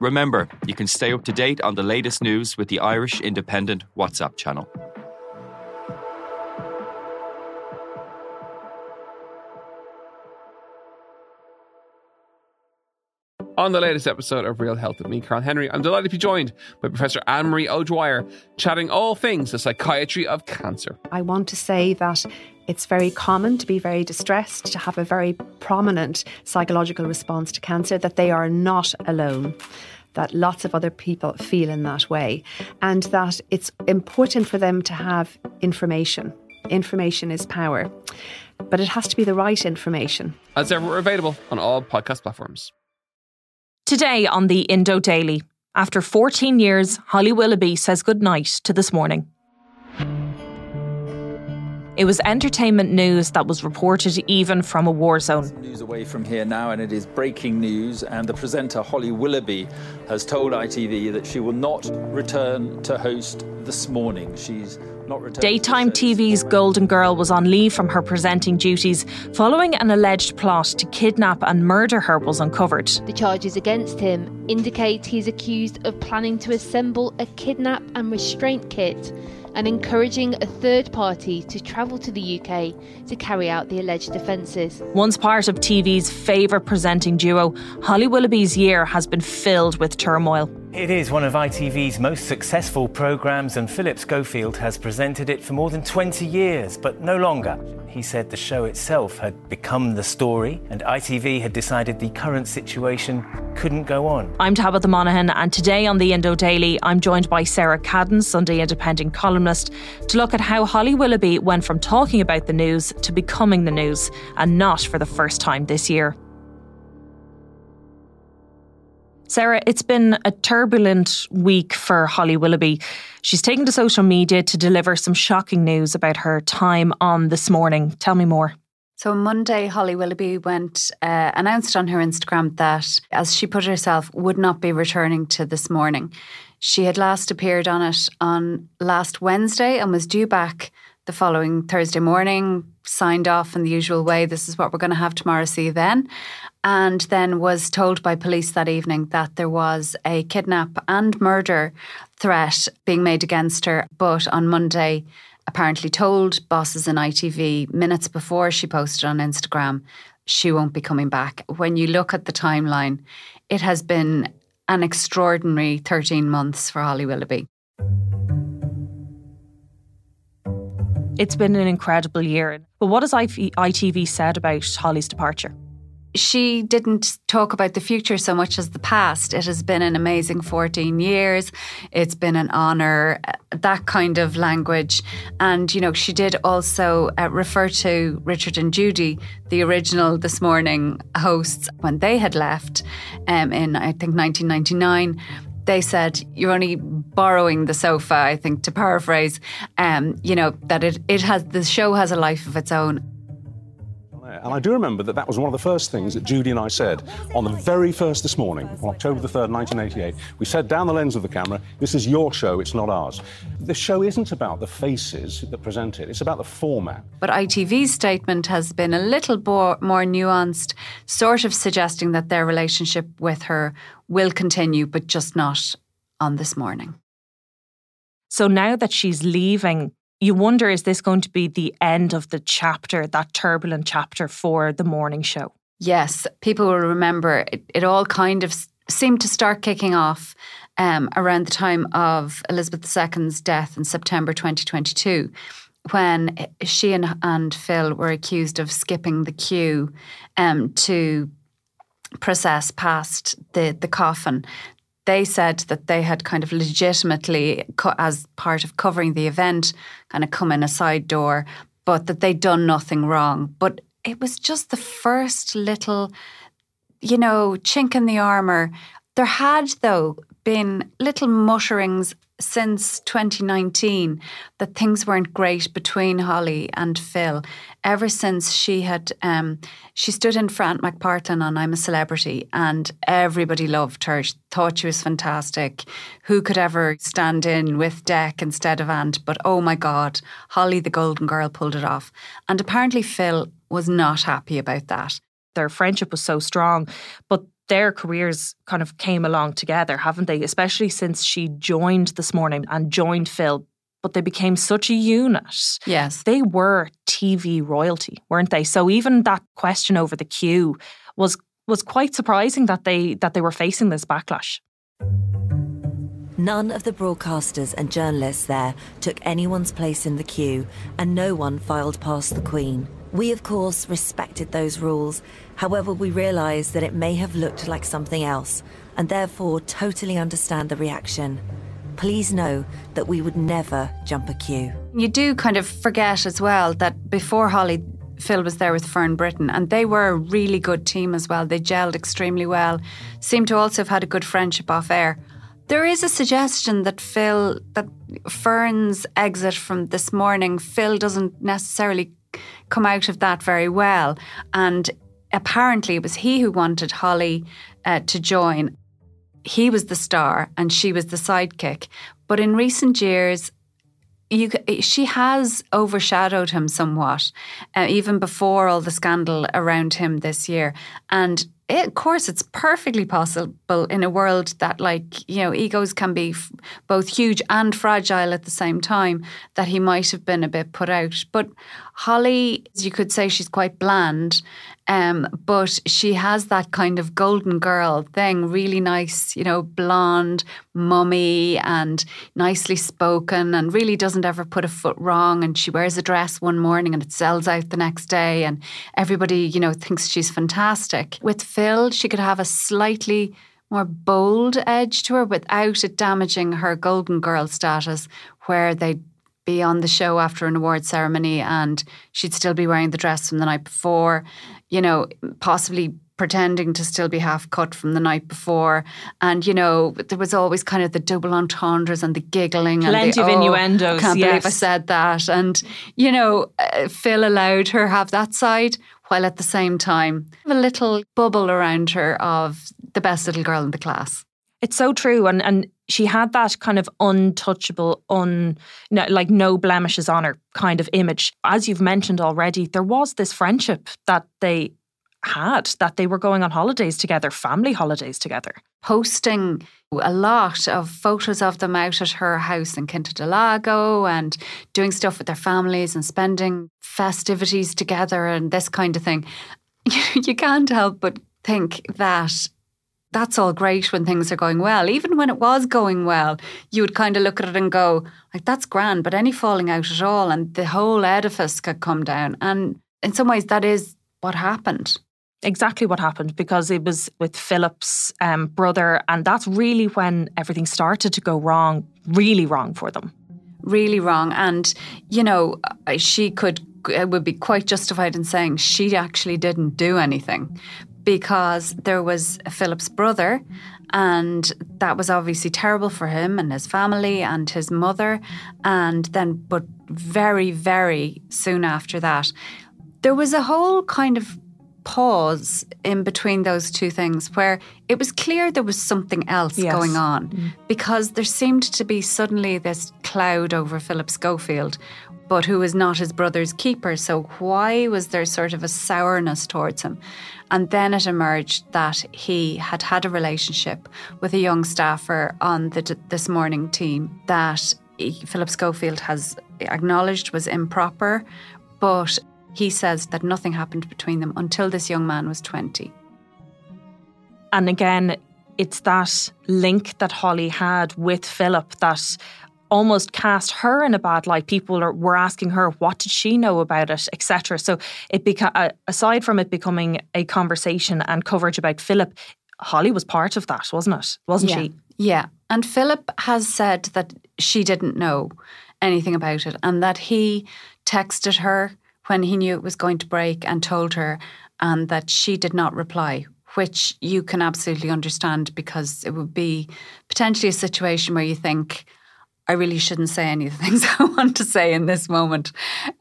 Remember, you can stay up to date on the latest news with the Irish Independent WhatsApp channel. On the latest episode of Real Health with me, Carl Henry, I'm delighted to be joined by Professor Anne Marie O'Dwyer, chatting all things the psychiatry of cancer. I want to say that it's very common to be very distressed, to have a very prominent psychological response to cancer, that they are not alone that lots of other people feel in that way, and that it's important for them to have information. Information is power, but it has to be the right information. As ever, we're available on all podcast platforms. Today on the Indo Daily, after 14 years, Holly Willoughby says goodnight to this morning. It was entertainment news that was reported even from a war zone. News away from here now, and it is breaking news. And the presenter Holly Willoughby has told ITV that she will not return to host this morning. She's Daytime TV's Golden Girl was on leave from her presenting duties following an alleged plot to kidnap and murder her was uncovered. The charges against him indicate he's accused of planning to assemble a kidnap and restraint kit and encouraging a third party to travel to the UK to carry out the alleged offences. Once part of TV's favourite presenting duo, Holly Willoughby's year has been filled with turmoil. It is one of ITV's most successful programmes, and Philip Schofield has presented it for more than 20 years, but no longer. He said the show itself had become the story, and ITV had decided the current situation couldn't go on. I'm Tabitha Monahan, and today on the Indo Daily, I'm joined by Sarah Caden, Sunday Independent columnist, to look at how Holly Willoughby went from talking about the news to becoming the news, and not for the first time this year. Sarah, it's been a turbulent week for Holly Willoughby. She's taken to social media to deliver some shocking news about her time on this morning. Tell me more. So on Monday, Holly Willoughby went uh, announced on her Instagram that, as she put herself, would not be returning to this morning. She had last appeared on it on last Wednesday and was due back the following Thursday morning, signed off in the usual way. This is what we're going to have tomorrow. See you then and then was told by police that evening that there was a kidnap and murder threat being made against her. But on Monday, apparently told bosses in ITV minutes before she posted on Instagram she won't be coming back. When you look at the timeline, it has been an extraordinary 13 months for Holly Willoughby. It's been an incredible year. But what has ITV said about Holly's departure? she didn't talk about the future so much as the past. It has been an amazing 14 years. It's been an honour, uh, that kind of language. And, you know, she did also uh, refer to Richard and Judy, the original This Morning hosts, when they had left um, in, I think, 1999 they said you're only borrowing the sofa i think to paraphrase um, you know that it, it has the show has a life of its own and I do remember that that was one of the first things that Judy and I said on the very first this morning, on October the 3rd, 1988. We said down the lens of the camera, this is your show, it's not ours. The show isn't about the faces that present it, it's about the format. But ITV's statement has been a little more, more nuanced, sort of suggesting that their relationship with her will continue, but just not on this morning. So now that she's leaving, you wonder is this going to be the end of the chapter, that turbulent chapter for the morning show? Yes, people will remember it, it all kind of seemed to start kicking off um, around the time of Elizabeth II's death in September 2022 when she and, and Phil were accused of skipping the queue um, to process past the, the coffin they said that they had kind of legitimately, as part of covering the event, kind of come in a side door, but that they'd done nothing wrong. But it was just the first little, you know, chink in the armour. There had, though, been little mutterings since 2019 that things weren't great between Holly and Phil. Ever since she had, um, she stood in for Ant McPartlin on I'm a Celebrity, and everybody loved her. Thought she was fantastic. Who could ever stand in with Dec instead of Ant? But oh my God, Holly the Golden Girl pulled it off. And apparently Phil was not happy about that. Their friendship was so strong, but their careers kind of came along together, haven't they? Especially since she joined this morning and joined Phil. But they became such a unit. Yes. They were TV royalty, weren't they? So even that question over the queue was was quite surprising that they that they were facing this backlash. None of the broadcasters and journalists there took anyone's place in the queue, and no one filed past the Queen. We, of course, respected those rules. However, we realised that it may have looked like something else, and therefore totally understand the reaction. Please know that we would never jump a queue. You do kind of forget as well that before Holly, Phil was there with Fern Britton, and they were a really good team as well. They gelled extremely well, seemed to also have had a good friendship off air. There is a suggestion that Phil, that Fern's exit from this morning, Phil doesn't necessarily come out of that very well. And apparently, it was he who wanted Holly uh, to join. He was the star and she was the sidekick. But in recent years, you, she has overshadowed him somewhat, uh, even before all the scandal around him this year. And it, of course, it's perfectly possible in a world that, like, you know, egos can be f- both huge and fragile at the same time, that he might have been a bit put out. But Holly, you could say she's quite bland, um, but she has that kind of golden girl thing, really nice, you know, blonde, mummy, and nicely spoken, and really doesn't ever put a foot wrong. And she wears a dress one morning and it sells out the next day, and everybody, you know, thinks she's fantastic. With Phil, she could have a slightly more bold edge to her without it damaging her golden girl status, where they'd be on the show after an award ceremony and she'd still be wearing the dress from the night before, you know, possibly pretending to still be half cut from the night before. And, you know, there was always kind of the double entendres and the giggling. Plenty and the, of oh, innuendos, can't believe I said that. And, you know, uh, Phil allowed her have that side while at the same time have a little bubble around her of the best little girl in the class. It's so true, and and she had that kind of untouchable, un no, like no blemishes on her kind of image. As you've mentioned already, there was this friendship that they had, that they were going on holidays together, family holidays together. posting a lot of photos of them out at her house in Quinta del Lago and doing stuff with their families and spending festivities together and this kind of thing. You can't help but think that that's all great when things are going well. Even when it was going well, you would kind of look at it and go, like, that's grand, but any falling out at all and the whole edifice could come down. And in some ways, that is what happened. Exactly what happened because it was with Philip's um, brother, and that's really when everything started to go wrong, really wrong for them. really wrong. And, you know, she could, it would be quite justified in saying she actually didn't do anything because there was Philip's brother. And that was obviously terrible for him and his family and his mother. And then, but very, very soon after that, there was a whole kind of pause in between those two things where it was clear there was something else Yes. going on mm-hmm. because there seemed to be suddenly this cloud over Philip Schofield, but who was not his brother's keeper. So why was there sort of a sourness towards him? And then it emerged that he had had a relationship with a young staffer on the This Morning team that Philip Schofield has acknowledged was improper, but he says that nothing happened between them until this young man was 20. And again, it's that link that Holly had with Philip that almost cast her in a bad light. People are, were asking her, what did she know about it, etc. So it beca- uh, aside from it becoming a conversation and coverage about Philip, Holly was part of that, wasn't it? Wasn't she? Yeah. And Philip has said that she didn't know anything about it and that he texted her when he knew it was going to break and told her and that she did not reply, which you can absolutely understand because it would be potentially a situation where you think, I really shouldn't say any of the things I want to say in this moment.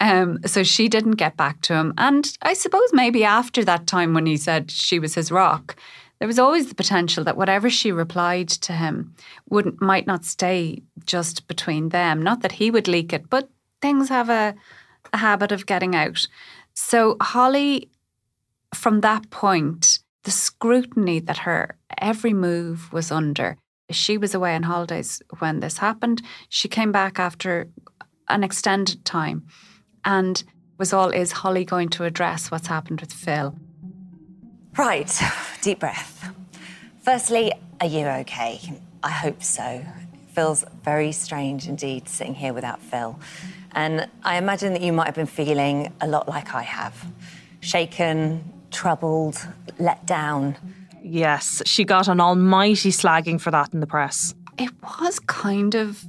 Um, so she didn't get back to him. And I suppose maybe after that time when he said she was his rock, there was always the potential that whatever she replied to him wouldn't might not stay just between them. Not that he would leak it, but things have a habit of getting out. So Holly, from that point, the scrutiny that her every move was under. She was away on holidays when this happened. She came back after an extended time and was all is Holly going to address what's happened with Phil? Right, deep breath. Firstly, are you okay? I hope so. Feels very strange indeed sitting here without Phil. And I imagine that you might have been feeling a lot like I have shaken, troubled, let down. Yes, she got an almighty slagging for that in the press. It was kind of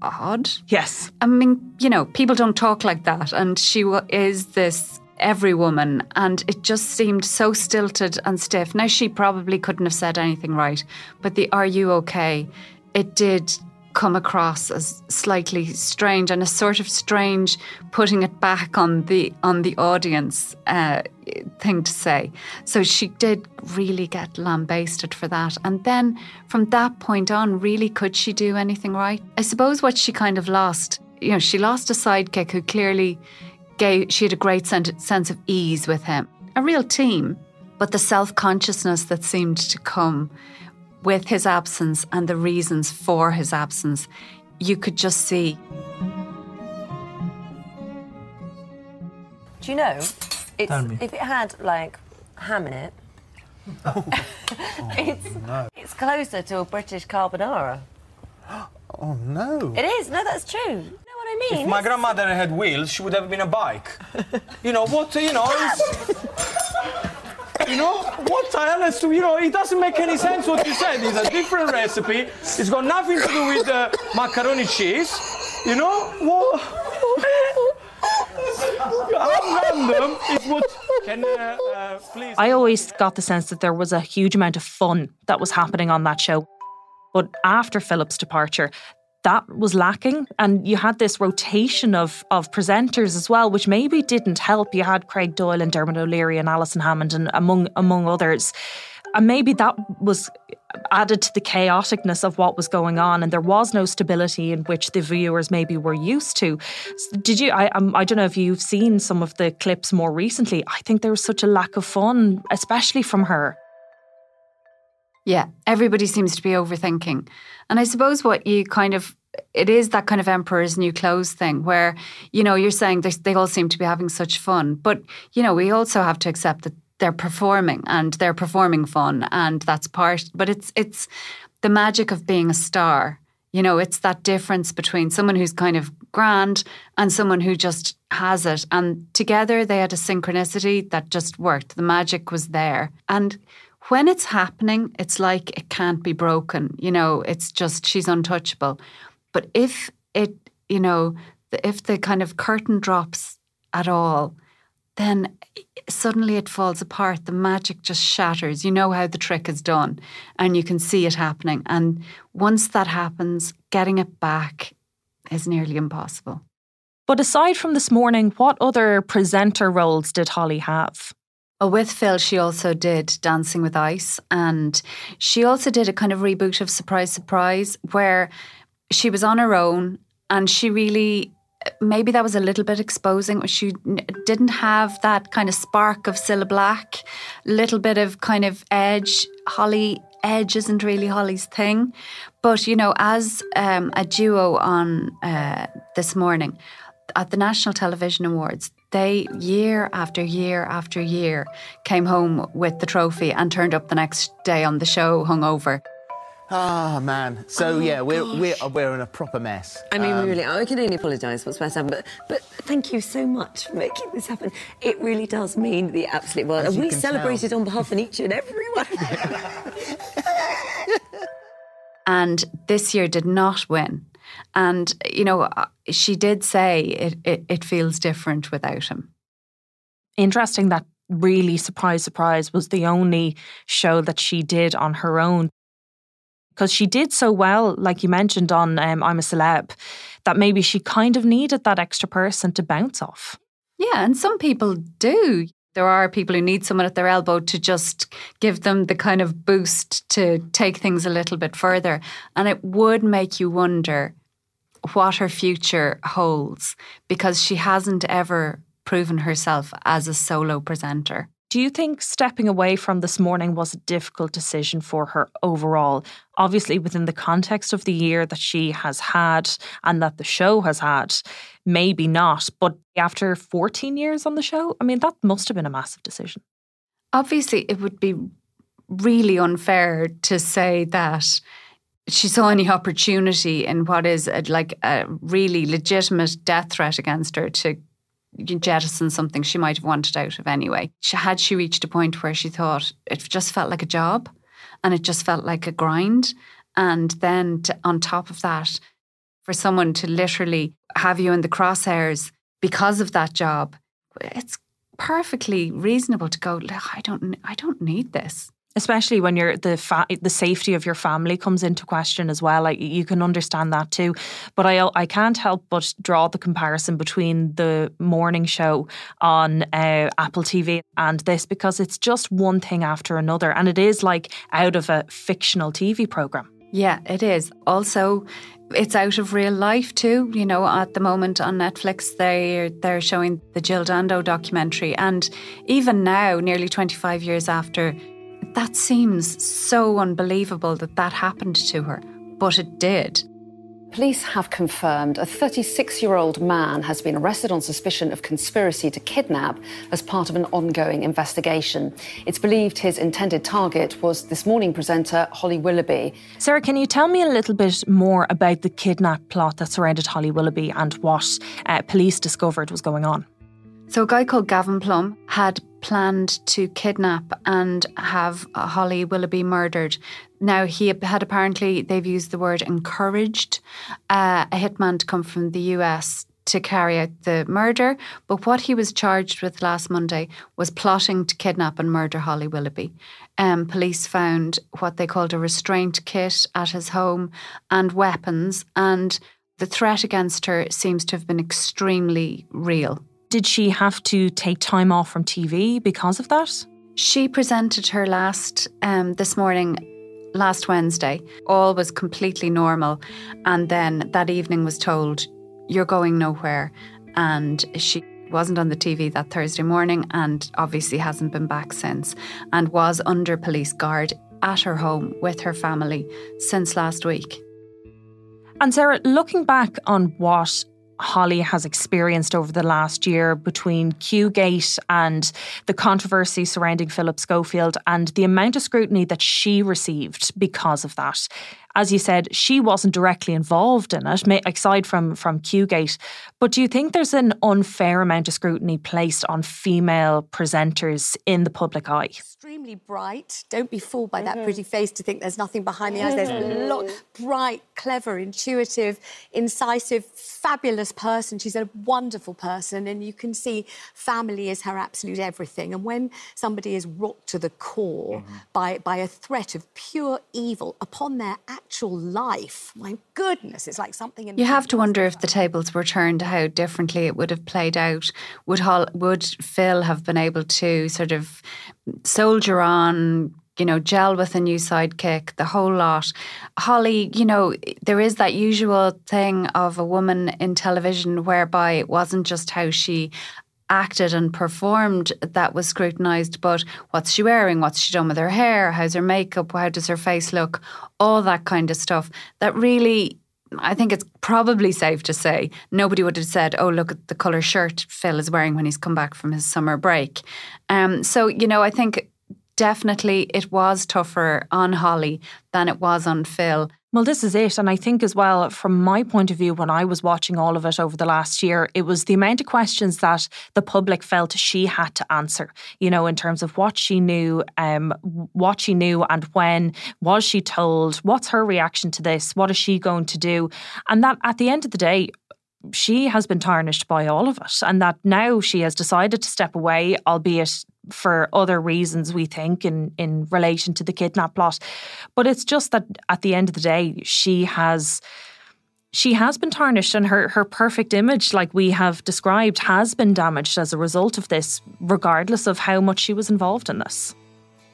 odd. Yes. I mean, you know, people don't talk like that. And she is this every woman. And it just seemed so stilted and stiff. Now, she probably couldn't have said anything right, but the are you okay? It did come across as slightly strange and a sort of strange putting it back on the on the audience uh, thing to say. So she did really get lambasted for that. And then from that point on, really, could she do anything right? I suppose what she kind of lost, you know, she lost a sidekick who clearly gave. She had a great sense of ease with him, a real team. But the self consciousness that seemed to come with his absence and the reasons for his absence, you could just see. Do you know, it's, if it had like ham in it, oh. it's, oh, no. it's closer to a British carbonara. Oh no! It is. No, that's true. You know what I mean? If my grandmother had wheels, she would have been a bike. you know what? You know. You know what? I honestly, you know, it doesn't make any sense what you said. It's a different recipe. It's got nothing to do with uh, macaroni cheese. You know what? random is what. Can uh, uh? I always got the sense that there was a huge amount of fun that was happening on that show. But after Philip's departure, that was lacking. And you had this rotation of of presenters as well, which maybe didn't help. You had Craig Doyle and Dermot O'Leary and Alison Hammond and among among others. And maybe that was added to the chaoticness of what was going on, and there was no stability in which the viewers maybe were used to. Did you? I um, I don't know if you've seen some of the clips more recently. I think there was such a lack of fun, especially from her. Yeah, everybody seems to be overthinking. And I suppose what you kind of it is that kind of emperor's new clothes thing where you know you're saying they all seem to be having such fun but you know we also have to accept that they're performing and they're performing fun and that's part but it's it's the magic of being a star. You know it's that difference between someone who's kind of grand and someone who just has it. And together they had a synchronicity that just worked. The magic was there. And when it's happening, it's like it can't be broken. You know, it's just she's untouchable. But if it, you know, if the kind of curtain drops at all, then suddenly it falls apart. The magic just shatters. You know how the trick is done, and you can see it happening. And once that happens, getting it back is nearly impossible. But aside from this morning, what other presenter roles did Holly have? With Phil, she also did Dancing with Ice, and she also did a kind of reboot of Surprise, Surprise, where she was on her own and she really maybe that was a little bit exposing. She didn't have that kind of spark of Cilla Black, little bit of kind of edge. Holly edge isn't really Holly's thing, but you know, as um, a duo on uh, this morning at the National Television Awards, they year after year after year came home with the trophy and turned up the next day on the show hungover. Ah, oh, man. So, oh, yeah, we're, we're, we're in a proper mess. I mean, um, really, I can only apologise what's about to but, but thank you so much for making this happen. It really does mean the absolute world. And we celebrated tell. on behalf of each and everyone. and this year did not win. And, you know, uh, she did say it, it, it feels different without him. Interesting that really surprise surprise was the only show that she did on her own. Because she did so well like you mentioned on um, i'm a celeb that maybe she kind of needed that extra person to bounce off. Yeah and some people do. There are people who need someone at their elbow to just give them the kind of boost to take things a little bit further. And it would make you wonder what her future holds because she hasn't ever proven herself as a solo presenter. Do you think stepping away from this morning was a difficult decision for her overall? Obviously, within the context of the year that she has had and that the show has had, maybe not. But after 14 years on the show, I mean, that must have been a massive decision. Obviously, it would be really unfair to say that she saw any opportunity in what is a, like a really legitimate death threat against her to jettison something she might have wanted out of anyway. She, had she reached a point where she thought it just felt like a job and it just felt like a grind, and then to, on top of that, for someone to literally have you in the crosshairs because of that job, it's perfectly reasonable to go. I don't, I don't need this especially when you're the fa- the safety of your family comes into question as well. Like you can understand that too. But I I can't help but draw the comparison between the morning show on uh, Apple TV and this because it's just one thing after another, and it is like out of a fictional TV program. Yeah, it is. Also, it's out of real life too. You know, at the moment on Netflix, they they're showing the Jill Dando documentary, and even now, nearly twenty five years after that seems so unbelievable that that happened to her, but it did. Police have confirmed a 36 year old man has been arrested on suspicion of conspiracy to kidnap as part of an ongoing investigation. It's believed his intended target was this morning presenter Holly Willoughby. Sarah, can you tell me a little bit more about the kidnap plot that surrounded Holly Willoughby and what uh, police discovered was going on? So, a guy called Gavin Plumb had planned to kidnap and have Holly Willoughby murdered. Now, he had apparently, they've used the word encouraged uh, a hitman to come from the US to carry out the murder. But what he was charged with last Monday was plotting to kidnap and murder Holly Willoughby. Um, police found what they called a restraint kit at his home and weapons, and the threat against her seems to have been extremely real. Did she have to take time off from TV because of that? She presented her last um, this morning, last Wednesday. All was completely normal. And then that evening was told, You're going nowhere. And she wasn't on the TV that Thursday morning and obviously hasn't been back since and was under police guard at her home with her family since last week. And Sarah, looking back on what Holly has experienced over the last year between Qgate and the controversy surrounding Philip Schofield and the amount of scrutiny that she received because of that as you said, she wasn't directly involved in it, aside from from Qgate. But do you think there's an unfair amount of scrutiny placed on female presenters in the public eye? Extremely bright. Don't be fooled by that mm-hmm. pretty face to think there's nothing behind the eyes. There's a lot bright, clever, intuitive, incisive, fabulous person. She's a wonderful person, and you can see family is her absolute everything. And when somebody is rocked to the core mm-hmm. by by a threat of pure evil upon their actual life. My goodness, it's like something in. You have to wonder if the tables were turned, how differently it would have played out. Would Hol- would Phil have been able to sort of soldier on? You know, gel with a new sidekick, the whole lot. Holly, you know, there is that usual thing of a woman in television whereby it wasn't just how she acted and performed that was scrutinised, but what's she wearing? What's she done with her hair? How's her makeup? How does her face look? All that kind of stuff. That really, I think it's probably safe to say nobody would have said, oh, look at the colour shirt Phil is wearing when he's come back from his summer break. Um, so, you know, I think definitely it was tougher on Holly than it was on Phil. Well, this is it. And I think, as well, from my point of view, when I was watching all of it over the last year, it was the amount of questions that the public felt she had to answer, you know, in terms of what she knew, um, what she knew, and when was she told, what's her reaction to this, what is she going to do? And that at the end of the day, she has been tarnished by all of it, and that now she has decided to step away, albeit for other reasons, we think, in, in relation to the kidnap plot. But it's just that at the end of the day, she has she has been tarnished and her, her perfect image, like we have described, has been damaged as a result of this, regardless of how much she was involved in this.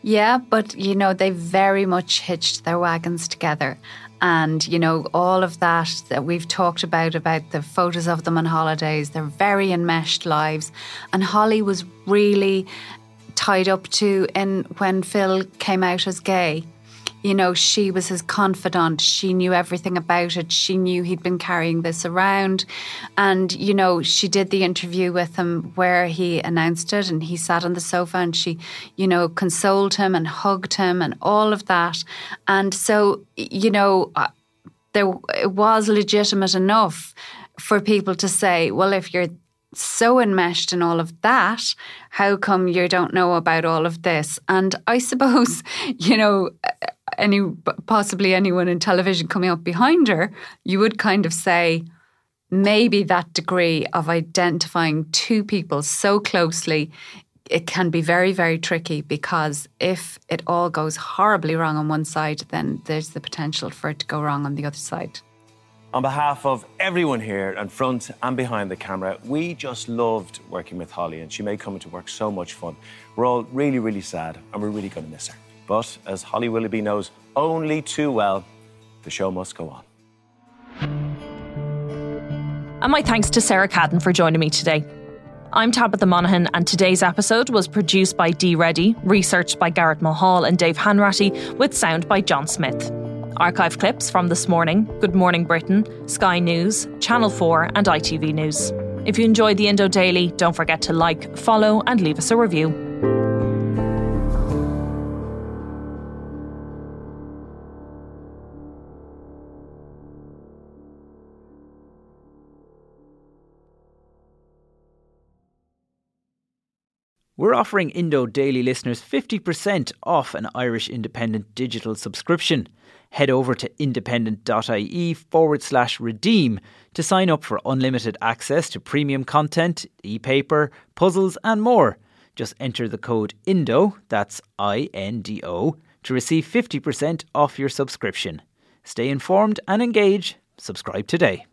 Yeah, but you know, they very much hitched their wagons together. And, you know, all of that that we've talked about, about the photos of them on holidays, their very enmeshed lives. And Holly was really tied up to in when Phil came out as gay. You know, she was his confidant. She knew everything about it. She knew he'd been carrying this around. And, you know, she did the interview with him where he announced it and he sat on the sofa and she, you know, consoled him and hugged him and all of that. And so, you know, there it was legitimate enough for people to say, well, if you're so enmeshed in all of that, how come you don't know about all of this? And I suppose, you know, any possibly anyone in television coming up behind her, you would kind of say maybe that degree of identifying two people so closely it can be very, very tricky because if it all goes horribly wrong on one side, then there's the potential for it to go wrong on the other side. On behalf of everyone here in front and behind the camera, we just loved working with Holly and she made coming to work so much fun. We're all really, really sad and we're really going to miss her. But as Holly Willoughby knows only too well, the show must go on. And my thanks to Sarah Caden for joining me today. I'm Tabitha Monahan, and today's episode was produced by Dee Reddy, researched by Garrett Mulhall and Dave Hanratty, with sound by John Smith. Archive clips from this morning, Good Morning Britain, Sky News, Channel 4, and ITV News. If you enjoyed the Indo Daily, don't forget to like, follow, and leave us a review. We're offering Indo Daily listeners 50% off an Irish Independent digital subscription. Head over to independent.ie forward slash redeem to sign up for unlimited access to premium content, e paper, puzzles, and more. Just enter the code INDO, that's I N D O, to receive 50% off your subscription. Stay informed and engage. Subscribe today.